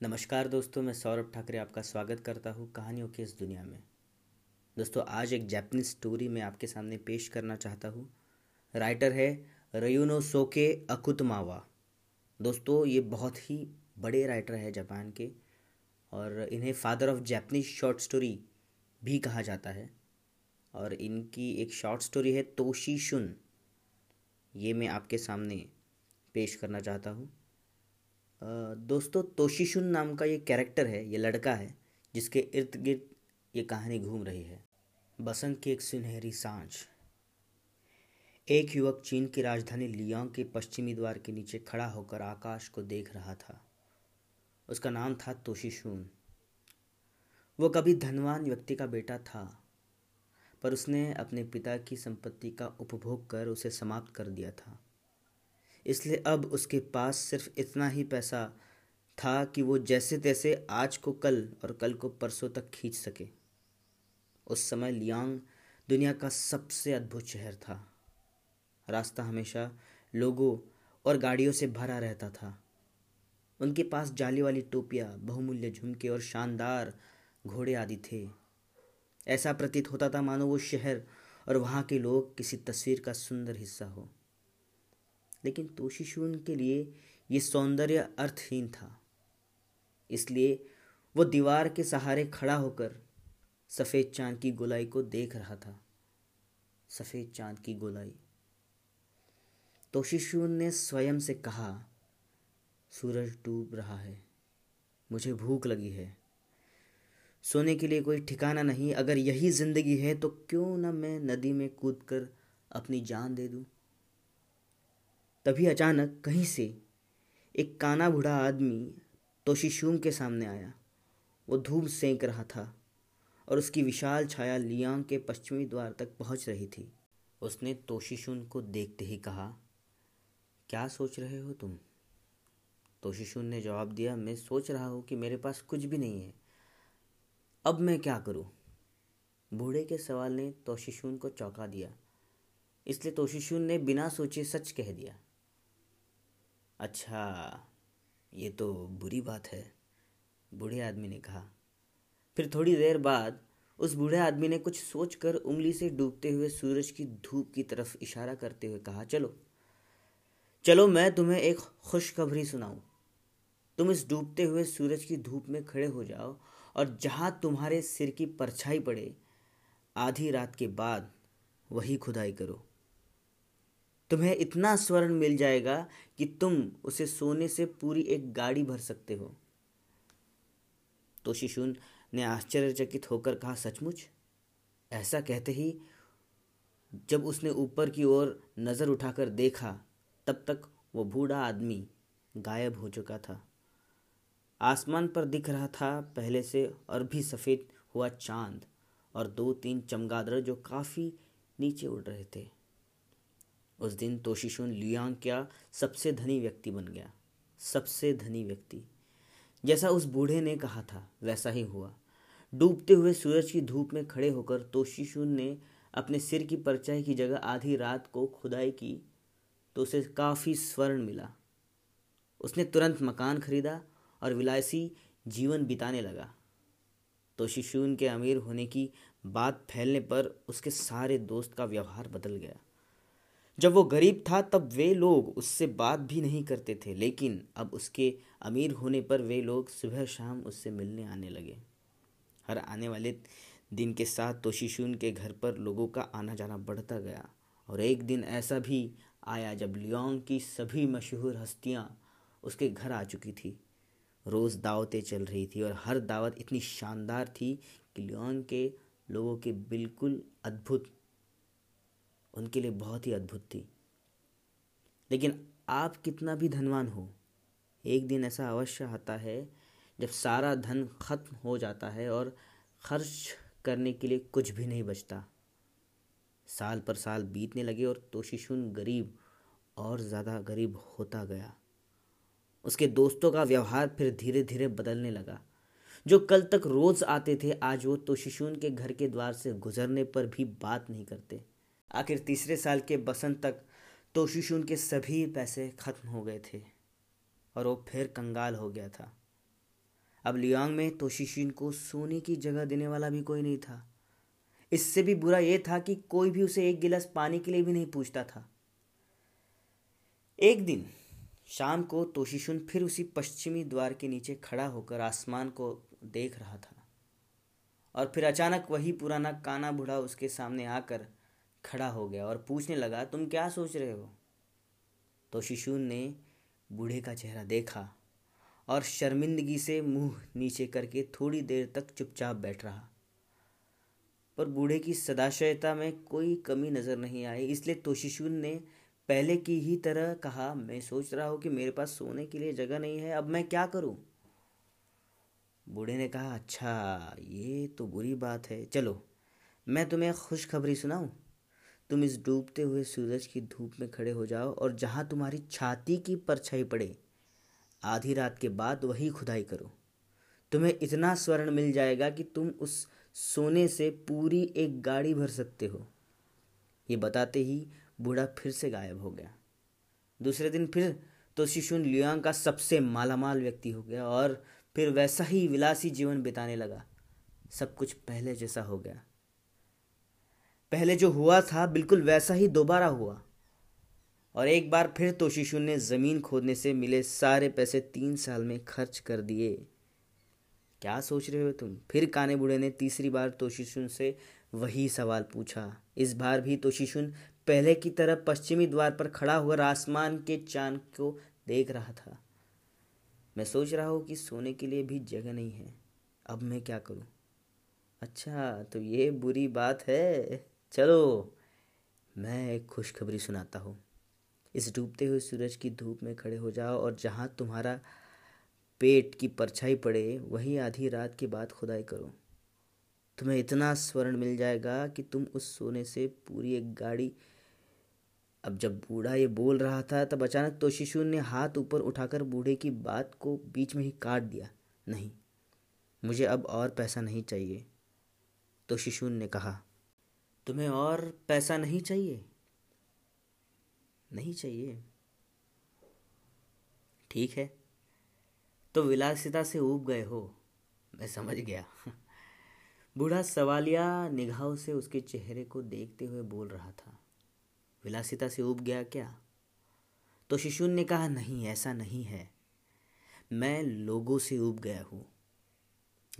नमस्कार दोस्तों, मैं सौरभ ठाकरे आपका स्वागत करता हूँ कहानियों की इस दुनिया में। दोस्तों, आज एक जैपनीज स्टोरी मैं आपके सामने पेश करना चाहता हूँ। राइटर है रयूनो सोके अकुतमावा दोस्तों, ये बहुत ही बड़े राइटर है जापान के और इन्हें father of Japanese short story भी कहा जाता है। और इनकी एक शॉर्ट स्टोरी है तोशी शुन ये मैं आपके सामने पेश करना चाहता हूँ। दोस्तों, तोशीशुन नाम का ये कैरेक्टर है, ये लड़का है, जिसके इर्द गिर्द ये कहानी घूम रही है। बसंत की एक सुनहरी साँझ। एक युवक चीन की राजधानी लियांग के पश्चिमी द्वार के नीचे खड़ा होकर आकाश को देख रहा था। उसका नाम था तोशिशुन। वो कभी धनवान व्यक्ति का बेटा था, पर उसने अपने पिता की संपत्ति का उपभोग कर उसे समाप्त कर दिया था। इसलिए अब उसके पास सिर्फ़ इतना ही पैसा था कि वो जैसे तैसे आज को कल और कल को परसों तक खींच सके। उस समय लियांग दुनिया का सबसे अद्भुत शहर था। रास्ता हमेशा लोगों और गाड़ियों से भरा रहता था। उनके पास जाली वाली टोपियाँ, बहुमूल्य झुमके और शानदार घोड़े आदि थे। ऐसा प्रतीत होता था मानो वो शहर और वहाँ के लोग किसी तस्वीर का सुंदर हिस्सा हो। लेकिन तोशिशुन के लिए ये सौंदर्य अर्थहीन था। इसलिए वो दीवार के सहारे खड़ा होकर सफ़ेद चाँद की गोलाई को देख रहा था। सफ़ेद चाँद की गोलाई। तोशिशुन ने स्वयं से कहा, सूरज डूब रहा है। मुझे भूख लगी है। सोने के लिए कोई ठिकाना नहीं। अगर यही ज़िंदगी है तो क्यों ना मैं नदी में कूद कर अपनी जान दे दूँ? तभी अचानक कहीं से एक काना बूढ़ा आदमी तोशिशूम के सामने आया। वो धूप सेंक रहा था और उसकी विशाल छाया लियांग के पश्चिमी द्वार तक पहुँच रही थी। उसने तोशिशुन को देखते ही कहा, क्या सोच रहे हो तुम? तोशिशुन ने जवाब दिया, मैं सोच रहा हूँ कि मेरे पास कुछ भी नहीं है। अब मैं क्या करूँ? बूढ़े के सवाल ने तोशिशुन को चौंका दिया। इसलिए तोशिशुन ने बिना सोचे सच कह दिया। अच्छा ये तो बुरी बात है, बूढ़े आदमी ने कहा। फिर थोड़ी देर बाद उस बूढ़े आदमी ने कुछ सोचकर उंगली से डूबते हुए सूरज की धूप की तरफ़ इशारा करते हुए कहा, चलो चलो मैं तुम्हें एक खुशखबरी सुनाऊं। तुम इस डूबते हुए सूरज की धूप में खड़े हो जाओ और जहाँ तुम्हारे सिर की परछाई पड़े, आधी रात के बाद वही खुदाई करो। तुम्हें इतना स्वर्ण मिल जाएगा कि तुम उसे सोने से पूरी एक गाड़ी भर सकते हो। तो शिशुन ने आश्चर्यचकित होकर कहा, सचमुच? ऐसा कहते ही जब उसने ऊपर की ओर नज़र उठाकर देखा, तब तक वो बूढ़ा आदमी गायब हो चुका था। आसमान पर दिख रहा था पहले से और भी सफ़ेद हुआ चाँद और दो तीन चमगादड़ जो काफ़ी नीचे उड़ रहे थे। उस दिन तोशिशुन लियांग क्या सबसे धनी व्यक्ति बन गया। सबसे धनी व्यक्ति। जैसा उस बूढ़े ने कहा था, वैसा ही हुआ। डूबते हुए सूरज की धूप में खड़े होकर तोशिशुन ने अपने सिर की परछाई की जगह आधी रात को खुदाई की तो उसे काफ़ी स्वर्ण मिला। उसने तुरंत मकान खरीदा और विलायसी जीवन बिताने लगा। तो शिशुन के अमीर होने की बात फैलने पर उसके सारे दोस्त का व्यवहार बदल गया। जब वो गरीब था, तब वे लोग उससे बात भी नहीं करते थे, लेकिन अब उसके अमीर होने पर वे लोग सुबह शाम उससे मिलने आने लगे। हर आने वाले दिन के साथ तोशिशुन के घर पर लोगों का आना जाना बढ़ता गया, और एक दिन ऐसा भी आया जब लियोंग की सभी मशहूर हस्तियाँ उसके घर आ चुकी थी। रोज़ दावतें चल रही थी, और हर दावत इतनी शानदार थी कि लियोंग के लोगों के बिल्कुल अद्भुत उनके लिए बहुत ही अद्भुत थी। लेकिन आप कितना भी धनवान हो, एक दिन ऐसा अवश्य आता है जब सारा धन खत्म हो जाता है और खर्च करने के लिए कुछ भी नहीं बचता। साल पर साल बीतने लगे और तोशिशुन गरीब और ज़्यादा गरीब होता गया। उसके दोस्तों का व्यवहार फिर धीरे धीरे बदलने लगा। जो कल तक रोज़ आते थे, आज वो तोशिशुन के घर के द्वार से गुजरने पर भी बात नहीं करते। आखिर तीसरे साल के बसंत तक तोशिशुन के सभी पैसे खत्म हो गए थे और वो फिर कंगाल हो गया था। अब लियांग में तोशिशिन को सोने की जगह देने वाला भी कोई नहीं था। इससे भी बुरा यह था कि कोई भी उसे एक गिलास पानी के लिए भी नहीं पूछता था। एक दिन शाम को तोशिशुन फिर उसी पश्चिमी द्वार के नीचे खड़ा होकर आसमान को देख रहा था और फिर अचानक वही पुराना काना बूढ़ा उसके सामने आकर खड़ा हो गया और पूछने लगा, तुम क्या सोच रहे हो? तो शिशुन ने बूढ़े का चेहरा देखा और शर्मिंदगी से मुँह नीचे करके थोड़ी देर तक चुपचाप बैठ रहा। पर बूढ़े की सदाशयता में कोई कमी नज़र नहीं आई, इसलिए तोशिशुन ने पहले की ही तरह कहा, मैं सोच रहा हूँ कि मेरे पास सोने के लिए जगह नहीं है, अब मैं क्या करूँ? बूढ़े ने कहा अच्छा ये तो बुरी बात है। चलो, मैं तुम्हें खुशखबरी सुनाऊं? तुम इस डूबते हुए सूरज की धूप में खड़े हो जाओ और जहाँ तुम्हारी छाती की परछाई पड़े, आधी रात के बाद वही खुदाई करो। तुम्हें इतना स्वर्ण मिल जाएगा कि तुम उस सोने से पूरी एक गाड़ी भर सकते हो। ये बताते ही बूढ़ा फिर से गायब हो गया। दूसरे दिन फिर तो शिशुन लियांग का सबसे मालामाल व्यक्ति हो गया और फिर वैसा ही विलासी जीवन बिताने लगा। सब कुछ पहले जैसा हो गया। पहले जो हुआ था, बिल्कुल वैसा ही दोबारा हुआ। और एक बार फिर तोशिशु ने ज़मीन खोदने से मिले सारे पैसे तीन साल में खर्च कर दिए। क्या सोच रहे हो तुम? फिर काने बूढ़े ने तीसरी बार तोशिशुन से वही सवाल पूछा। इस बार भी तोशिशुन पहले की तरह पश्चिमी द्वार पर खड़ा हुआ आसमान के चाँद को देख रहा था। मैं सोच रहा हूँ कि सोने के लिए भी जगह नहीं है। अब मैं क्या करूँ? अच्छा तो ये बुरी बात है। चलो, मैं एक खुशखबरी सुनाता हूँ। इस डूबते हुए सूरज की धूप में खड़े हो जाओ और जहाँ तुम्हारा पेट की परछाई पड़े, वहीं आधी रात के बाद खुदाई करो। तुम्हें इतना स्वर्ण मिल जाएगा कि तुम उस सोने से पूरी एक गाड़ी अब जब बूढ़ा ये बोल रहा था, तब अचानक तो शिशु ने हाथ ऊपर उठाकर बूढ़े की बात को बीच में ही काट दिया। नहीं, मुझे अब और पैसा नहीं चाहिए। तो शिशु ने कहा तुम्हें और पैसा नहीं चाहिए? नहीं चाहिए। ठीक है। तो विलासिता से ऊब गए हो। मैं समझ गया। बूढ़ा सवालिया निगाहों से उसके चेहरे को देखते हुए बोल रहा था। विलासिता से उब गया क्या? तो शिशुन ने कहा, नहीं, ऐसा नहीं है। मैं लोगों से उब गया हूँ।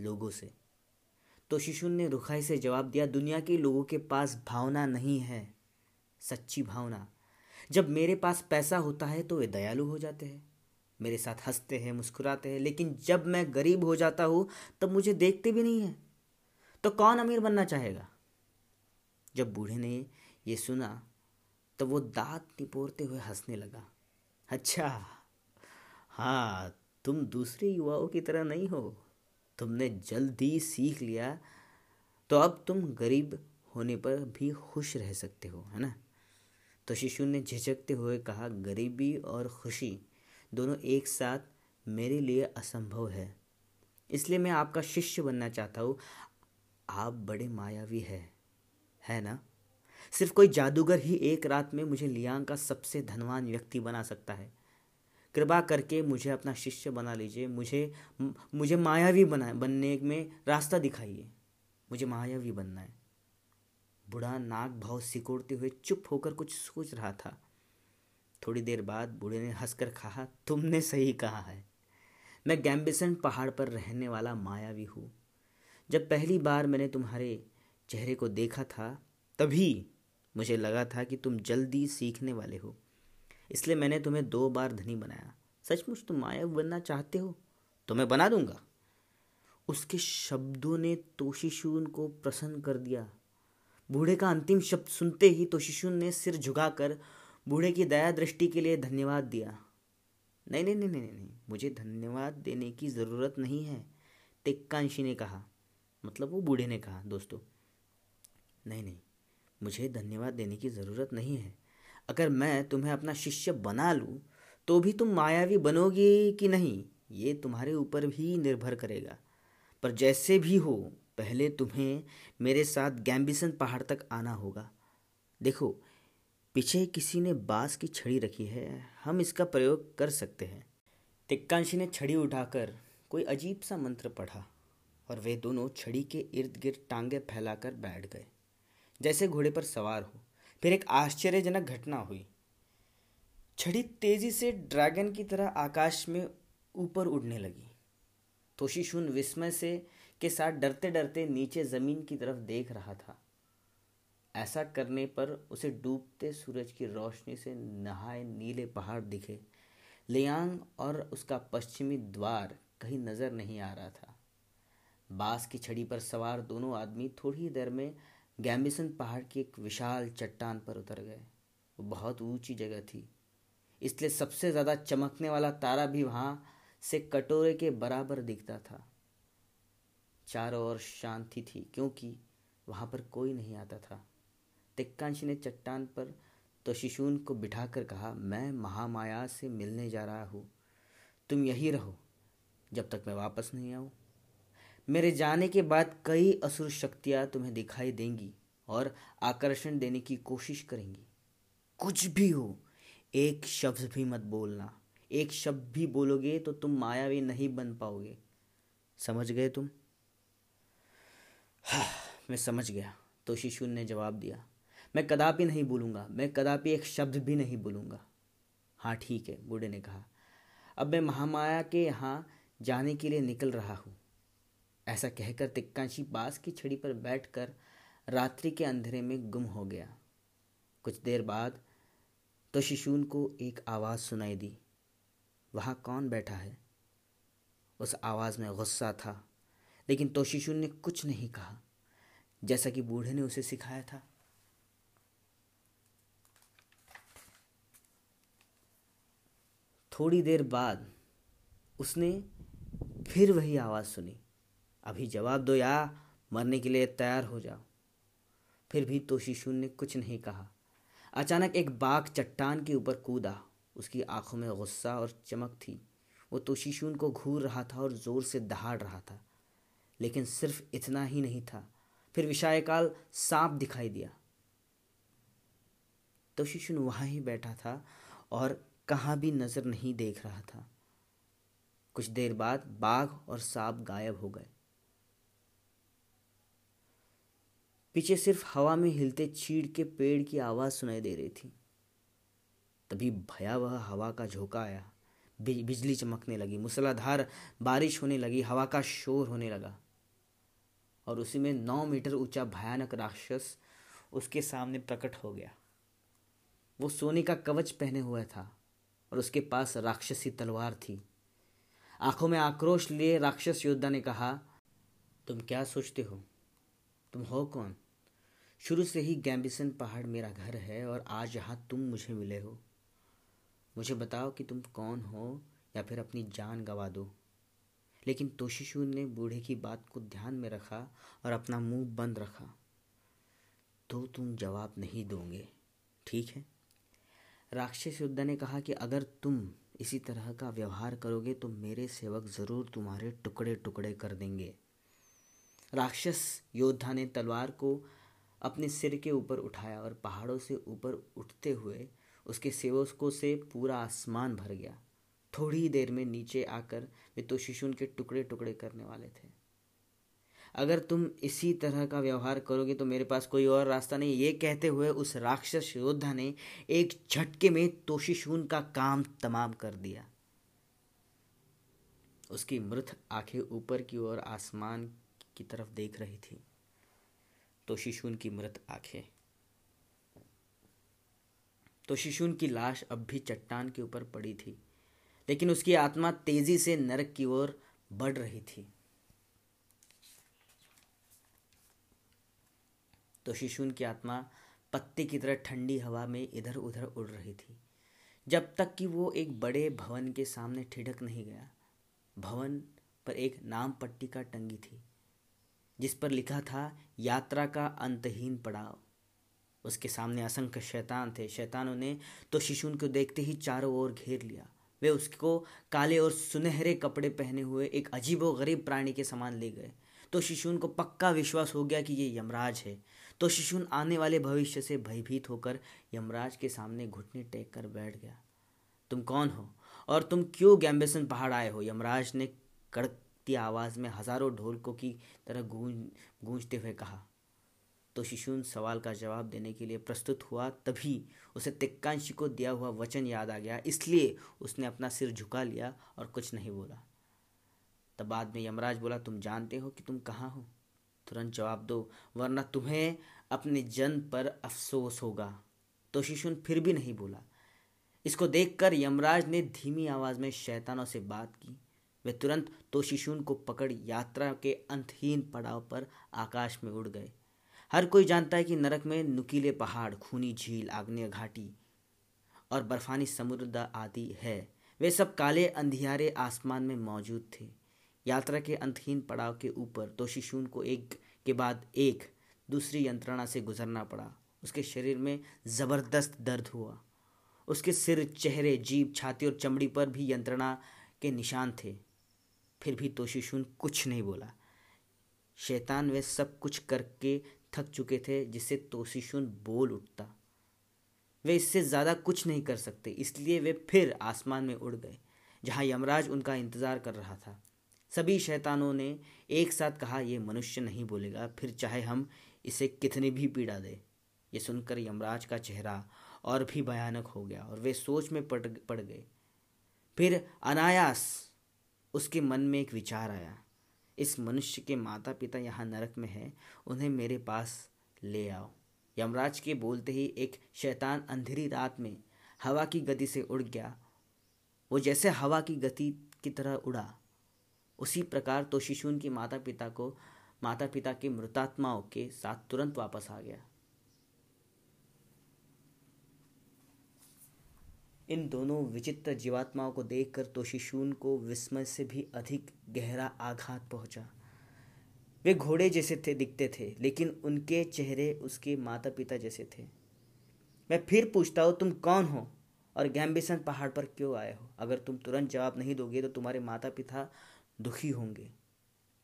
लोगों से। तो शिशुन ने रुखाई से जवाब दिया, दुनिया के लोगों के पास भावना नहीं है, सच्ची भावना। जब मेरे पास पैसा होता है तो वे दयालु हो जाते हैं। मेरे साथ हँसते हैं, मुस्कुराते हैं, लेकिन जब मैं गरीब हो जाता हूँ, तब मुझे देखते भी नहीं है। तो कौन अमीर बनना चाहेगा? जब बूढ़े ने ये सुना तो वो दांत निपोरते हुए हंसने लगा। अच्छा हाँ तुम दूसरे युवाओं की तरह नहीं हो। तुमने जल्दी सीख लिया तो अब तुम गरीब होने पर भी खुश रह सकते हो, है ना? तो शिशु ने झिझकते हुए कहा, गरीबी और खुशी दोनों एक साथ मेरे लिए असंभव है। इसलिए मैं आपका शिष्य बनना चाहता हूँ। आप बड़े मायावी है है ना? सिर्फ़ कोई जादूगर ही एक रात में मुझे लियांग का सबसे धनवान व्यक्ति बना सकता है। कृपा करके मुझे अपना शिष्य बना लीजिए। मुझे मुझे मायावी बना बनने में रास्ता दिखाइए। मुझे मायावी बनना है। बूढ़ा नाक भाव सिकोड़ते हुए चुप होकर कुछ सोच रहा था। थोड़ी देर बाद बूढ़े ने हंसकर कहा, तुमने सही कहा है। मैं गैम्बिसन पहाड़ पर रहने वाला मायावी हूँ। जब पहली बार मैंने तुम्हारे चेहरे को देखा था, तभी मुझे लगा था कि तुम जल्दी सीखने वाले हो। इसलिए मैंने तुम्हें दो बार धनी बनाया। सचमुच तुम माया बनना चाहते हो? तो मैं बना दूँगा। उसके शब्दों ने तोशिशून को प्रसन्न कर दिया। बूढ़े का अंतिम शब्द सुनते ही तोशिशून ने सिर झुकाकर बूढ़े की दया दृष्टि के लिए धन्यवाद दिया। नहीं नहीं नहीं नहीं नहीं, मुझे धन्यवाद देने की ज़रूरत नहीं है टिक्कांशी ने कहा। मतलब वो बूढ़े ने कहा, दोस्तों। नहीं नहीं, मुझे धन्यवाद देने की ज़रूरत नहीं है। अगर मैं तुम्हें अपना शिष्य बना लूँ तो भी तुम मायावी बनोगे कि नहीं? ये तुम्हारे ऊपर भी निर्भर करेगा। पर जैसे भी हो, पहले तुम्हें मेरे साथ गैम्बिसन पहाड़ तक आना होगा। देखो, पीछे किसी ने बाँस की छड़ी रखी है। हम इसका प्रयोग कर सकते हैं। तिक्कांशी ने छड़ी उठाकर कोई अजीब सा मंत्र पढ़ा और वे दोनों छड़ी के इर्द गिर्द टांगे फैलाकर बैठ गए। जैसे घोड़े पर सवार हो। फिर एक आश्चर्यजनक घटना हुई। छड़ी तेज़ी से ड्रैगन की तरह आकाश में ऊपर उड़ने लगी। तोशीशुन विस्मय से, के साथ डरते डरते नीचे ज़मीन की तरफ़ देख रहा था। ऐसा करने पर उसे डूबते सूरज की रोशनी से नहाए नीले पहाड़ दिखे। लियांग और उसका पश्चिमी द्वार कहीं नज़र नहीं आ रहा था। बाँस की छड़ी पर सवार दोनों आदमी थोड़ी देर में गैम्बिसन पहाड़ की एक विशाल चट्टान पर उतर गए। वो बहुत ऊँची जगह थी। इसलिए सबसे ज़्यादा चमकने वाला तारा भी वहाँ से कटोरे के बराबर दिखता था। चारों ओर शांति थी, क्योंकि वहाँ पर कोई नहीं आता था। तिक्कांशी ने चट्टान पर तो शिशुन को बिठाकर कहा, मैं महामाया से मिलने जा रहा हूँ। तुम यही रहो जब तक मैं वापस नहीं आऊँ। मेरे जाने के बाद कई असुर शक्तियाँ तुम्हें दिखाई देंगी और आकर्षण देने की कोशिश करेंगी। कुछ भी हो, एक शब्द भी मत बोलना। एक शब्द भी बोलोगे तो तुम मायावी नहीं बन पाओगे। समझ गए तुम? हाँ मैं समझ गया। तो शिशु ने जवाब दिया। मैं कदापि नहीं बोलूँगा। मैं कदापि एक शब्द भी नहीं बोलूँगा। हाँ ठीक है, बूढ़े ने कहा। अब मैं महामाया के यहाँ जाने के लिए निकल रहा हूँ। ऐसा कहकर तिक्कांशी बास की छड़ी पर बैठकर रात्रि के अंधेरे में गुम हो गया। कुछ देर बाद तो शिशुन को एक आवाज़ सुनाई दी। वहाँ कौन बैठा है? उस आवाज़ में गुस्सा था, लेकिन तोशिशुन ने कुछ नहीं कहा, जैसा कि बूढ़े ने उसे सिखाया था। थोड़ी देर बाद उसने फिर वही आवाज़ सुनी। अभी जवाब दो या मरने के लिए तैयार हो जाओ। फिर भी तोशीशुन ने कुछ नहीं कहा। अचानक एक बाघ चट्टान के ऊपर कूदा। उसकी आँखों में गुस्सा और चमक थी। वो तोशीशुन को घूर रहा था और ज़ोर से दहाड़ रहा था। लेकिन सिर्फ़ इतना ही नहीं था। फिर विशायकाल सांप दिखाई दिया। तोशीशुन वहाँ ही बैठा था और कहाँ भी नज़र नहीं देख रहा था। कुछ देर बाद बाघ और सांप गायब हो गए। पीछे सिर्फ़ हवा में हिलते चीड़ के पेड़ की आवाज़ सुनाई दे रही थी। तभी भयावह हवा का झोंका आया। बिजली चमकने लगी, मूसलाधार बारिश होने लगी, हवा का शोर होने लगा। और उसी में नौ मीटर ऊँचा भयानक राक्षस उसके सामने प्रकट हो गया। वो सोने का कवच पहने हुआ था और उसके पास राक्षसी तलवार थी। आँखों में आक्रोश लिए राक्षस योद्धा ने कहा, तुम क्या सोचते हो? तुम हो कौन? शुरू से ही गैम्बिसन पहाड़ मेरा घर है और आज यहाँ तुम मुझे मिले हो। मुझे बताओ कि तुम कौन हो या फिर अपनी जान गवा दो। लेकिन तोशिशूर ने बूढ़े की बात को ध्यान में रखा और अपना मुँह बंद रखा। तो तुम जवाब नहीं दोगे, ठीक है? राक्षस योद्धा ने कहा कि अगर तुम इसी तरह का व्यवहार करोगे तो मेरे सेवक ज़रूर तुम्हारे टुकड़े टुकड़े कर देंगे। राक्षस योद्धा ने तलवार को अपने सिर के ऊपर उठाया और पहाड़ों से ऊपर उठते हुए उसके सेवकों से पूरा आसमान भर गया। थोड़ी देर में नीचे आकर वे तो शिशुन के टुकड़े टुकड़े करने वाले थे। अगर तुम इसी तरह का व्यवहार करोगे तो मेरे पास कोई और रास्ता नहीं। ये कहते हुए उस राक्षस योद्धा ने एक झटके में तोशिशून का काम तमाम कर दिया। उसकी मृत आँखें ऊपर की ओर आसमान की तरफ़ देख रही थी। तोशिशून की मृत आँखें। तो शिशुन की लाश अब भी चट्टान के ऊपर पड़ी थी, लेकिन उसकी आत्मा तेज़ी से नरक की ओर बढ़ रही थी। तो शिशुन की आत्मा पत्ते की तरह ठंडी हवा में इधर उधर उड़ रही थी, जब तक कि वो एक बड़े भवन के सामने ठिठक नहीं गया। भवन पर एक नाम पट्टी का टंगी थी। जिस पर लिखा था, यात्रा का अंतहीन पड़ाव। उसके सामने असंख्य शैतान थे। शैतानों ने तो शिशुन को देखते ही चारों ओर घेर लिया। वे उसको काले और सुनहरे कपड़े पहने हुए एक अजीबो गरीब प्राणी के समान ले गए। तो शिशुन को पक्का विश्वास हो गया कि ये यमराज है। तो शिशुन आने वाले भविष्य से भयभीत होकर यमराज के सामने घुटने टेक कर बैठ गया। तुम कौन हो और तुम क्यों गैम्बेसन पहाड़ आए हो? यमराज ने कड़कती आवाज़ में हज़ारों ढोलकों की तरह गूंज, गूंजते हुए कहा। तो शिशुन सवाल का जवाब देने के लिए प्रस्तुत हुआ, तभी उसे तिक्कांशी को दिया हुआ वचन याद आ गया। इसलिए उसने अपना सिर झुका लिया और कुछ नहीं बोला। तब बाद में यमराज बोला, तुम जानते हो कि तुम कहाँ हो? तुरंत जवाब दो, वरना तुम्हें अपने जन्म पर अफसोस होगा। तो शिशुन फिर भी नहीं बोला। इसको देखकर यमराज ने धीमी आवाज़ में शैतानों से बात की। वे तुरंत तोशिशुन को पकड़ यात्रा के अंतहीन पड़ाव पर आकाश में उड़ गए। हर कोई जानता है कि नरक में नुकीले पहाड़, खूनी झील, आग्नेय घाटी और बर्फानी समुद्र आदि है। वे सब काले अंधियारे आसमान में मौजूद थे। यात्रा के अंतहीन पड़ाव के ऊपर तोशिशून को एक के बाद एक दूसरी यंत्रणा से गुजरना पड़ा। उसके शरीर में ज़बरदस्त दर्द हुआ। उसके सिर, चेहरे जीप छाती और चमड़ी पर भी यंत्रणा के निशान थे। फिर भी तोशिशून कुछ नहीं बोला। शैतान वे सब कुछ करके थक चुके थे, जिससे तोशिशुन बोल उठता। वे इससे ज़्यादा कुछ नहीं कर सकते, इसलिए वे फिर आसमान में उड़ गए, जहाँ यमराज उनका इंतज़ार कर रहा था। सभी शैतानों ने एक साथ कहा यह मनुष्य नहीं बोलेगा, फिर चाहे हम इसे कितनी भी पीड़ा दे। ये सुनकर यमराज का चेहरा और भी भयानक हो गया और वे सोच में पड़ पड़ गए। फिर अनायास उसके मन में एक विचार आया, इस मनुष्य के माता पिता यहाँ नरक में हैं, उन्हें मेरे पास ले आओ। यमराज के बोलते ही एक शैतान अंधेरी रात में हवा की गति से उड़ गया। वो जैसे हवा की गति की तरह उड़ा। उसी प्रकार तो शिशुन की माता पिता को माता पिता की मृतात्माओं के साथ तुरंत वापस आ गया। इन दोनों विचित्र जीवात्माओं को देखकर तो शिशुन को विस्मय से भी अधिक गहरा आघात पहुँचा। वे घोड़े जैसे थे, दिखते थे, लेकिन उनके चेहरे उसके माता पिता जैसे थे। मैं फिर पूछता हूँ, तुम कौन हो और गैम्बिसन पहाड़ पर क्यों आए हो? अगर तुम तुरंत जवाब नहीं दोगे तो तुम्हारे माता पिता दुखी होंगे।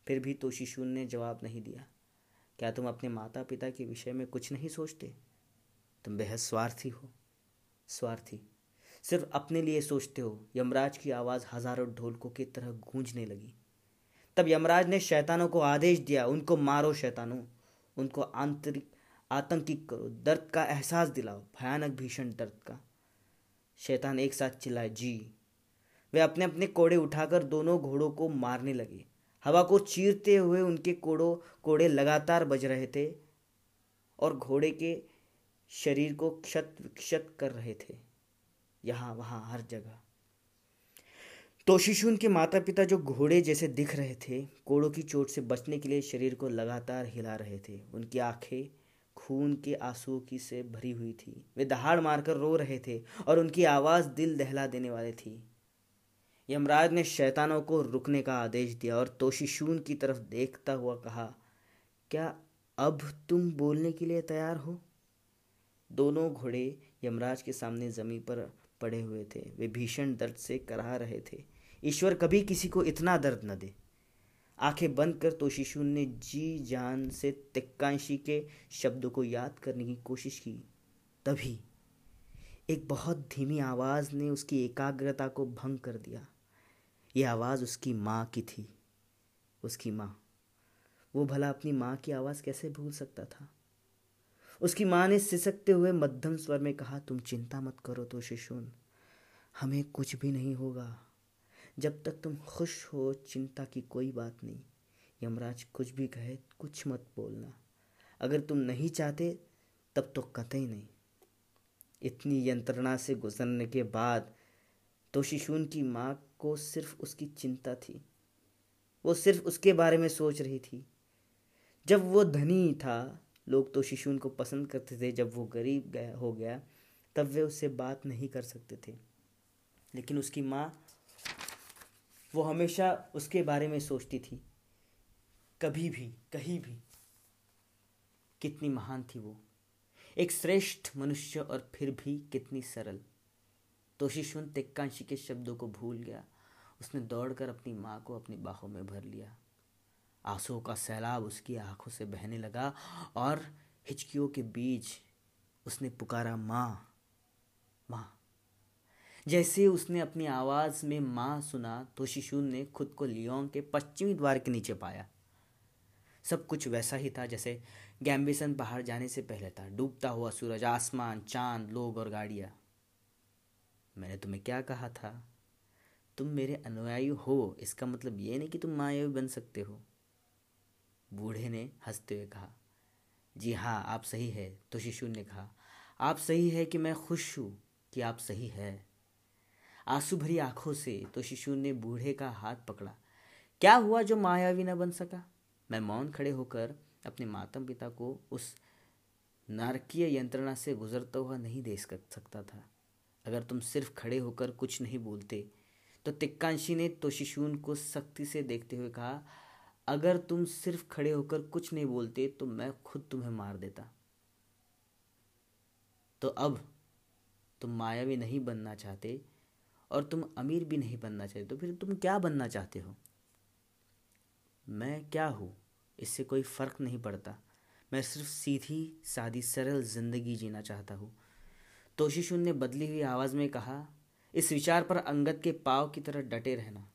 फिर भी तो शिशु ने जवाब नहीं दिया। क्या तुम अपने माता पिता के विषय में कुछ नहीं सोचते? तुम बेहद स्वार्थी हो। स्वार्थी? सिर्फ़ अपने लिए सोचते हो, यमराज की आवाज़ हज़ारों ढोलकों की तरह गूंजने लगी। तब यमराज ने शैतानों को आदेश दिया, उनको मारो शैतानों, उनको आंतरिक आतंकित करो, दर्द का एहसास दिलाओ, भयानक भीषण दर्द का। शैतान एक साथ चिल्लाए, जी। वे अपने अपने कोड़े उठाकर दोनों घोड़ों को मारने लगे। हवा को चीरते हुए उनके कोड़ों, कोड़े लगातार बज रहे थे और घोड़े के शरीर को क्षत विक्षत कर रहे थे। यहाँ, वहाँ, हर जगह। तो शिशु उनके माता पिता जो घोड़े जैसे दिख रहे थे, कोड़ों की चोट से बचने के लिए शरीर को लगातार हिला रहे थे। उनकी आँखें खून के आंसुओं की से भरी हुई थी। वे दहाड़ मारकर रो रहे थे और उनकी आवाज़ दिल दहला देने वाली थी। यमराज ने शैतानों को रुकने का आदेश दिया और तोशिशून की तरफ़ देखता हुआ कहा, क्या अब तुम बोलने के लिए तैयार हो? दोनों घोड़े यमराज के सामने ज़मीन पर पड़े हुए थे। वे भीषण दर्द से कराह रहे थे। ईश्वर कभी किसी को इतना दर्द न दे। आँखें बंद कर तो शिशु ने जी जान से तिक्कांशी के शब्दों को याद करने की कोशिश की। तभी एक बहुत धीमी आवाज़ ने उसकी एकाग्रता को भंग कर दिया। ये आवाज़ उसकी माँ की थी। उसकी माँ। वो भला अपनी माँ की आवाज़ कैसे भूल सकता था? उसकी माँ ने सिसकते हुए मध्यम स्वर में कहा, तुम चिंता मत करो तो शिशुन, हमें कुछ भी नहीं होगा। जब तक तुम खुश हो, चिंता की कोई बात नहीं। यमराज, कुछ भी कहे, कुछ मत बोलना। अगर तुम नहीं चाहते, तब तो कतई नहीं। इतनी यंत्रणा से गुजरने के बाद तो शिशुन की माँ को सिर्फ़ उसकी चिंता थी। वो सिर्फ़ उसके बारे में सोच रही थी। जब वो धनी था लोग तो शिशुन को पसंद करते थे जब वो गरीब गया, हो गया, तब वे उससे बात नहीं कर सकते थे। लेकिन उसकी माँ, वो हमेशा उसके बारे में सोचती थी। कभी भी, कहीं भी, कितनी महान थी वो। एक श्रेष्ठ मनुष्य और फिर भी कितनी सरल। तो शिशुन तिक्कांशी के शब्दों को भूल गया। उसने दौड़कर अपनी माँ को अपनी बाहों में भर लिया। आंसुओं का सैलाब उसकी आँखों से बहने लगा और हिचकियों के बीच उसने पुकारा, माँ माँ। जैसे उसने अपनी आवाज़ में माँ सुना तो शिशु ने खुद को लियोंग के पश्चिमी द्वार के नीचे पाया। सब कुछ वैसा ही था जैसे गैम्बिसन बाहर जाने से पहले था। डूबता हुआ सूरज, आसमान, चाँद, लोग और गाड़ियाँ। मैंने तुम्हें क्या कहा था? तुम मेरे अनुयायी हो। इसका मतलब ये नहीं कि तुम मायावी बन सकते हो। बूढ़े ने हँसते हुए कहा, जी हाँ आप सही है तो शिशु ने कहा, आप सही है कि मैं खुश हूँ कि आप सही है? आँसू भरी आँखों से तो शिशु ने बूढ़े का हाथ पकड़ा। क्या हुआ जो मायावी न बन सका? मैं मौन खड़े होकर अपने माता पिता को उस नारकीय यंत्रणा से गुजरता हुआ नहीं देख सकता था। अगर तुम सिर्फ़ खड़े होकर कुछ नहीं बोलते तो तिक्कांशी ने तोशिशून को सख्ती से देखते हुए कहा अगर तुम सिर्फ़ खड़े होकर कुछ नहीं बोलते तो मैं खुद तुम्हें मार देता। तो अब तुम मायावी नहीं बनना चाहते और तुम अमीर भी नहीं बनना चाहते। तो फिर तुम क्या बनना चाहते हो? मैं क्या हूँ? इससे कोई फ़र्क नहीं पड़ता। मैं सिर्फ़ सीधी, सादी, सरल ज़िंदगी जीना चाहता हूँ। तोशिशुन ने बदली हुई आवाज़ में कहा, इस विचार पर अंगद के पाव की तरह डटे रहना।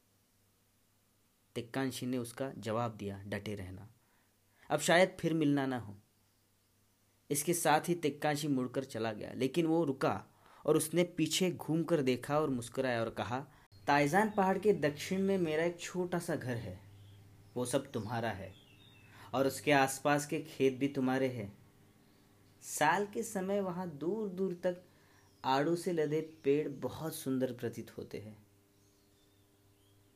तिक्कांशी ने उसका जवाब दिया, डटे रहना। अब शायद फिर मिलना ना हो। इसके साथ ही तिक्कांशी मुड़कर चला गया, लेकिन वो रुका और उसने पीछे घूम कर देखा और मुस्कुराया और कहा, ताइजान पहाड़ के दक्षिण में मेरा एक छोटा सा घर है। वो सब तुम्हारा है और उसके आसपास के खेत भी तुम्हारे हैं। साल के समय वहाँ दूर दूर तक आड़ू से लदे पेड़ बहुत सुंदर प्रतीत होते हैं।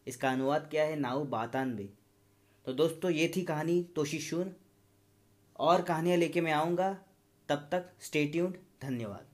इसका अनुवाद क्या है नाउ बातानवे तो दोस्तों, ये थी कहानी तोशिशून और कहानियाँ लेके मैं आऊँगा। तब तक स्टेट्यून्ड धन्यवाद।